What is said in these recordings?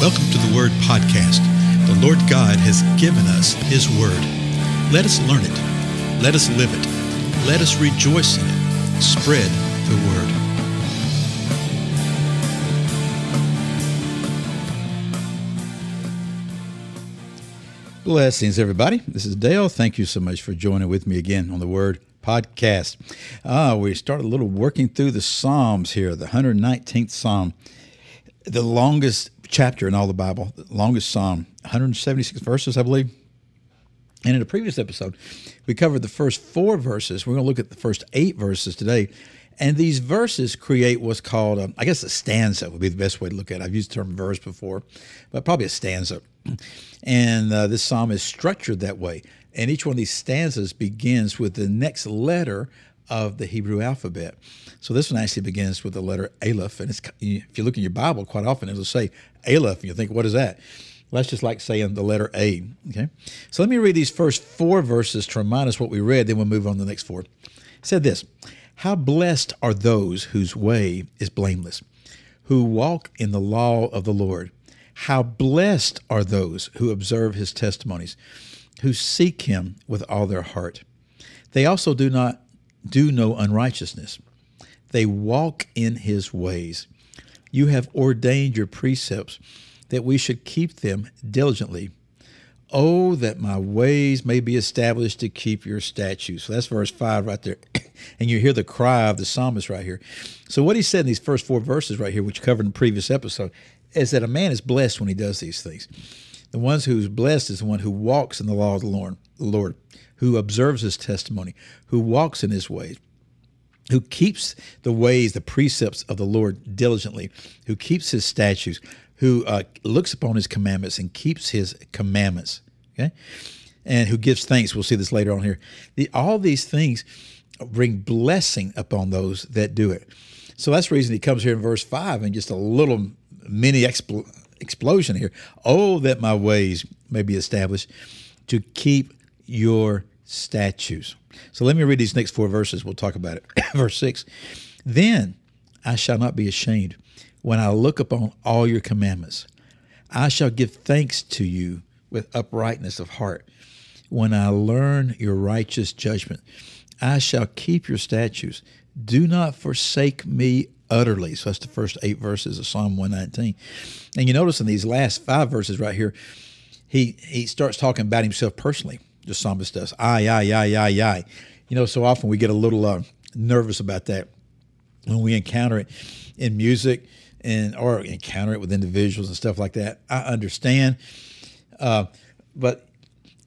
Welcome to the Word Podcast. The Lord God has given us His Word. Let us learn it. Let us live it. Let us rejoice in it. Spread the Word. Blessings, everybody. This is Dale. Thank you so much for joining with me again on the Word Podcast. Uh, we started a little working through the Psalms here, the 119th Psalm, the longest chapter in all the Bible, the longest Psalm, 176 verses, I believe. And in a previous episode, we covered the first four verses. We're going to look at the first eight verses today. And these verses create what's called, a, I guess, a stanza would be the best way to look at it. I've used the term verse before, but probably a stanza. And uh, this psalm is structured that way. And each one of these stanzas begins with the next letter of the Hebrew alphabet. So this one actually begins with the letter Aleph. And if you look in your Bible, quite often it'll say Aleph, and you think, what is that? That's just like saying the letter A. Okay. So let me read these first four verses to remind us what we read, then we'll move on to the next four. It said this How blessed are those whose way is blameless, who walk in the law of the Lord. How blessed are those who observe his testimonies, who seek him with all their heart. They also do not do no unrighteousness. They walk in his ways. You have ordained your precepts that we should keep them diligently. Oh, that my ways may be established to keep your statutes. So that's verse 5 right there. and you hear the cry of the psalmist right here. So, what he said in these first four verses right here, which covered in the previous episode, is that a man is blessed when he does these things. The ones who's blessed is the one who walks in the law of the Lord, the Lord, who observes his testimony, who walks in his ways, who keeps the ways, the precepts of the Lord diligently, who keeps his statutes, who uh, looks upon his commandments and keeps his commandments. Okay, and who gives thanks. We'll see this later on here. The, all these things bring blessing upon those that do it. So that's the reason he comes here in verse five and just a little mini expl- explosion here. Oh, that my ways may be established to keep your statutes. So let me read these next four verses. We'll talk about it. Verse 6 Then I shall not be ashamed when I look upon all your commandments. I shall give thanks to you with uprightness of heart. When I learn your righteous judgment, I shall keep your statutes. Do not forsake me utterly. So that's the first eight verses of Psalm 119. And you notice in these last five verses right here, he he starts talking about himself personally. The psalmist does. I, I, I, I, I. You know, so often we get a little uh, nervous about that when we encounter it in music and or encounter it with individuals and stuff like that. I understand, uh, but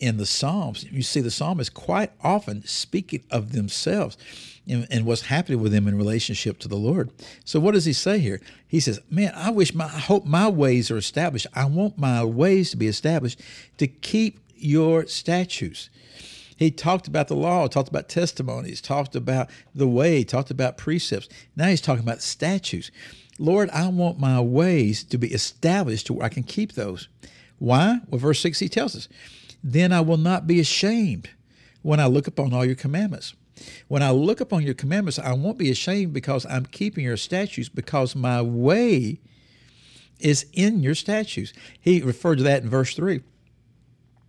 in the Psalms, you see the psalmist quite often speaking of themselves and, and, what's happening with them in relationship to the Lord. So what does he say here? He says, "Man, I wish my I hope my ways are established. I want my ways to be established to keep your statutes." He talked about the law, talked about testimonies, talked about the way, talked about precepts. Now he's talking about statutes. Lord, I want my ways to be established to where I can keep those. Why? Well, verse 6 he tells us, Then I will not be ashamed when I look upon all your commandments. When I look upon your commandments, I won't be ashamed because I'm keeping your statutes, because my way is in your statutes. He referred to that in verse 3.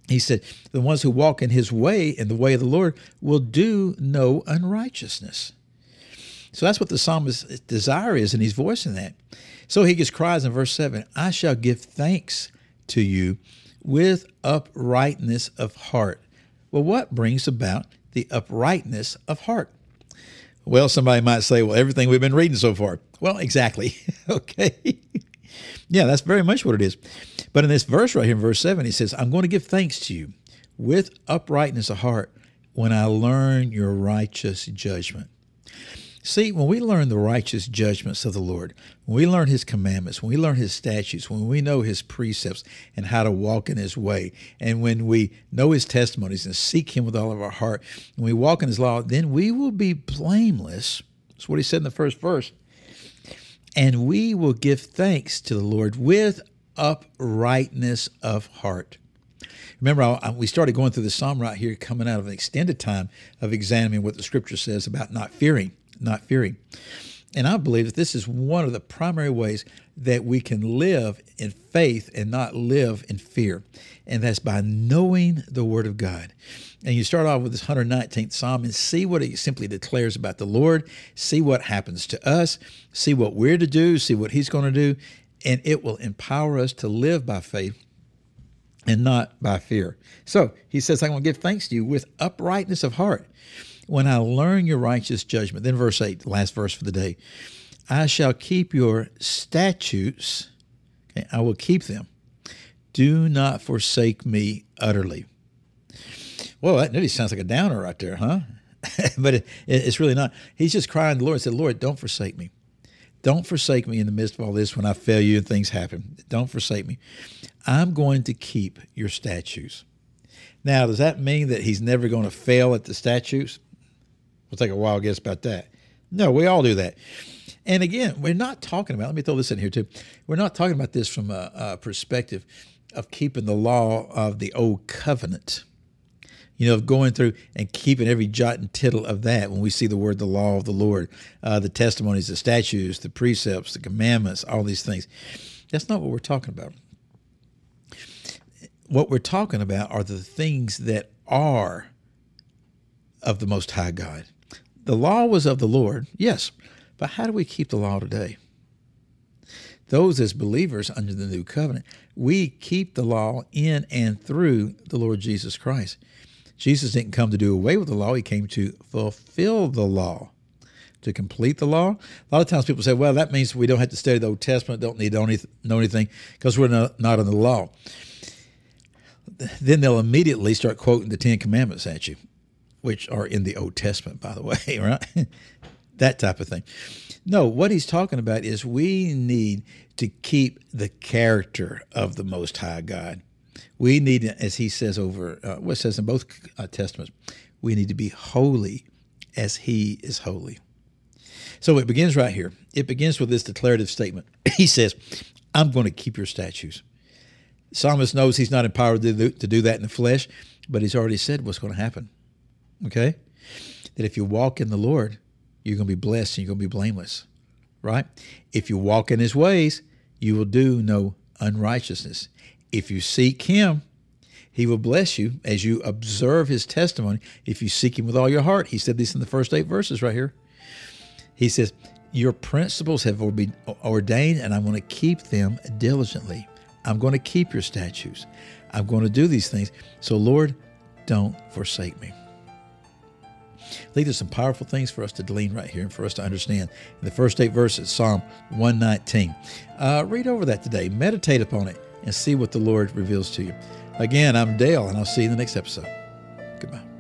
He said, The ones who walk in his way, in the way of the Lord, will do no unrighteousness. So that's what the psalmist's desire is, and he's voicing that. So he just cries in verse 7 I shall give thanks to you with uprightness of heart. Well, what brings about the uprightness of heart. Well, somebody might say, well, everything we've been reading so far. Well, exactly. okay. yeah, that's very much what it is. But in this verse right here, in verse 7, he says, I'm going to give thanks to you with uprightness of heart when I learn your righteous judgment. See, when we learn the righteous judgments of the Lord, when we learn His commandments, when we learn His statutes, when we know His precepts and how to walk in His way, and when we know His testimonies and seek Him with all of our heart, and we walk in His law, then we will be blameless. That's what He said in the first verse. And we will give thanks to the Lord with uprightness of heart. Remember, I, uh, we started going through the psalm right here, coming out of an extended time of examining what the scripture says about not fearing not fearing. And I believe that this is one of the primary ways that we can live in faith and not live in fear. And that's by knowing the Word of God. And you start off with this 119th Psalm and see what it simply declares about the Lord, see what happens to us, see what we're to do, see what He's going to do, and it will empower us to live by faith and not by fear. So he says, I'm going to give thanks to you with uprightness of heart when I learn your righteous judgment. Then, verse 8, last verse for the day I shall keep your statutes, okay, I will keep them. Do not forsake me utterly. Well, that nearly sounds like a downer right there, huh? but it, it's really not. He's just crying to the Lord and said, Lord, don't forsake me. Don't forsake me in the midst of all this when I fail you and things happen. Don't forsake me. I'm going to keep your statutes. Now, does that mean that he's never going to fail at the statutes? We'll take a wild guess about that. No, we all do that. And again, we're not talking about, let me throw this in here too. We're not talking about this from a, a perspective of keeping the law of the old covenant you know, of going through and keeping every jot and tittle of that when we see the word, the law of the Lord, uh, the testimonies, the statutes, the precepts, the commandments, all these things. That's not what we're talking about. What we're talking about are the things that are of the Most High God. The law was of the Lord, yes, but how do we keep the law today? Those as believers under the new covenant, we keep the law in and through the Lord Jesus Christ. Jesus didn't come to do away with the law, he came to fulfill the law. To complete the law. A lot of times people say, well, that means we don't have to study the Old Testament, don't need to know anything because we're not, not in the law. Then they'll immediately start quoting the Ten Commandments at you, which are in the Old Testament, by the way, right? that type of thing. No, what he's talking about is we need to keep the character of the Most High God. We need, as he says over, uh, what says in both uh, testaments, we need to be holy as he is holy. So it begins right here. It begins with this declarative statement. He says, I'm going to keep your statutes. Psalmist knows he's not empowered to do, to do that in the flesh, but he's already said what's going to happen. Okay? That if you walk in the Lord, you're going to be blessed and you're going to be blameless. Right? If you walk in his ways, you will do no unrighteousness. If you seek him, he will bless you as you observe his testimony. If you seek him with all your heart, he said this in the first eight verses right here. He says, Your principles have been ordained, and I'm going to keep them diligently. I'm going to keep your statutes. I'm going to do these things. So, Lord, don't forsake me. I think there's some powerful things for us to glean right here and for us to understand. In the first eight verses, Psalm 119. Uh, read over that today, meditate upon it, and see what the Lord reveals to you. Again, I'm Dale, and I'll see you in the next episode. Goodbye.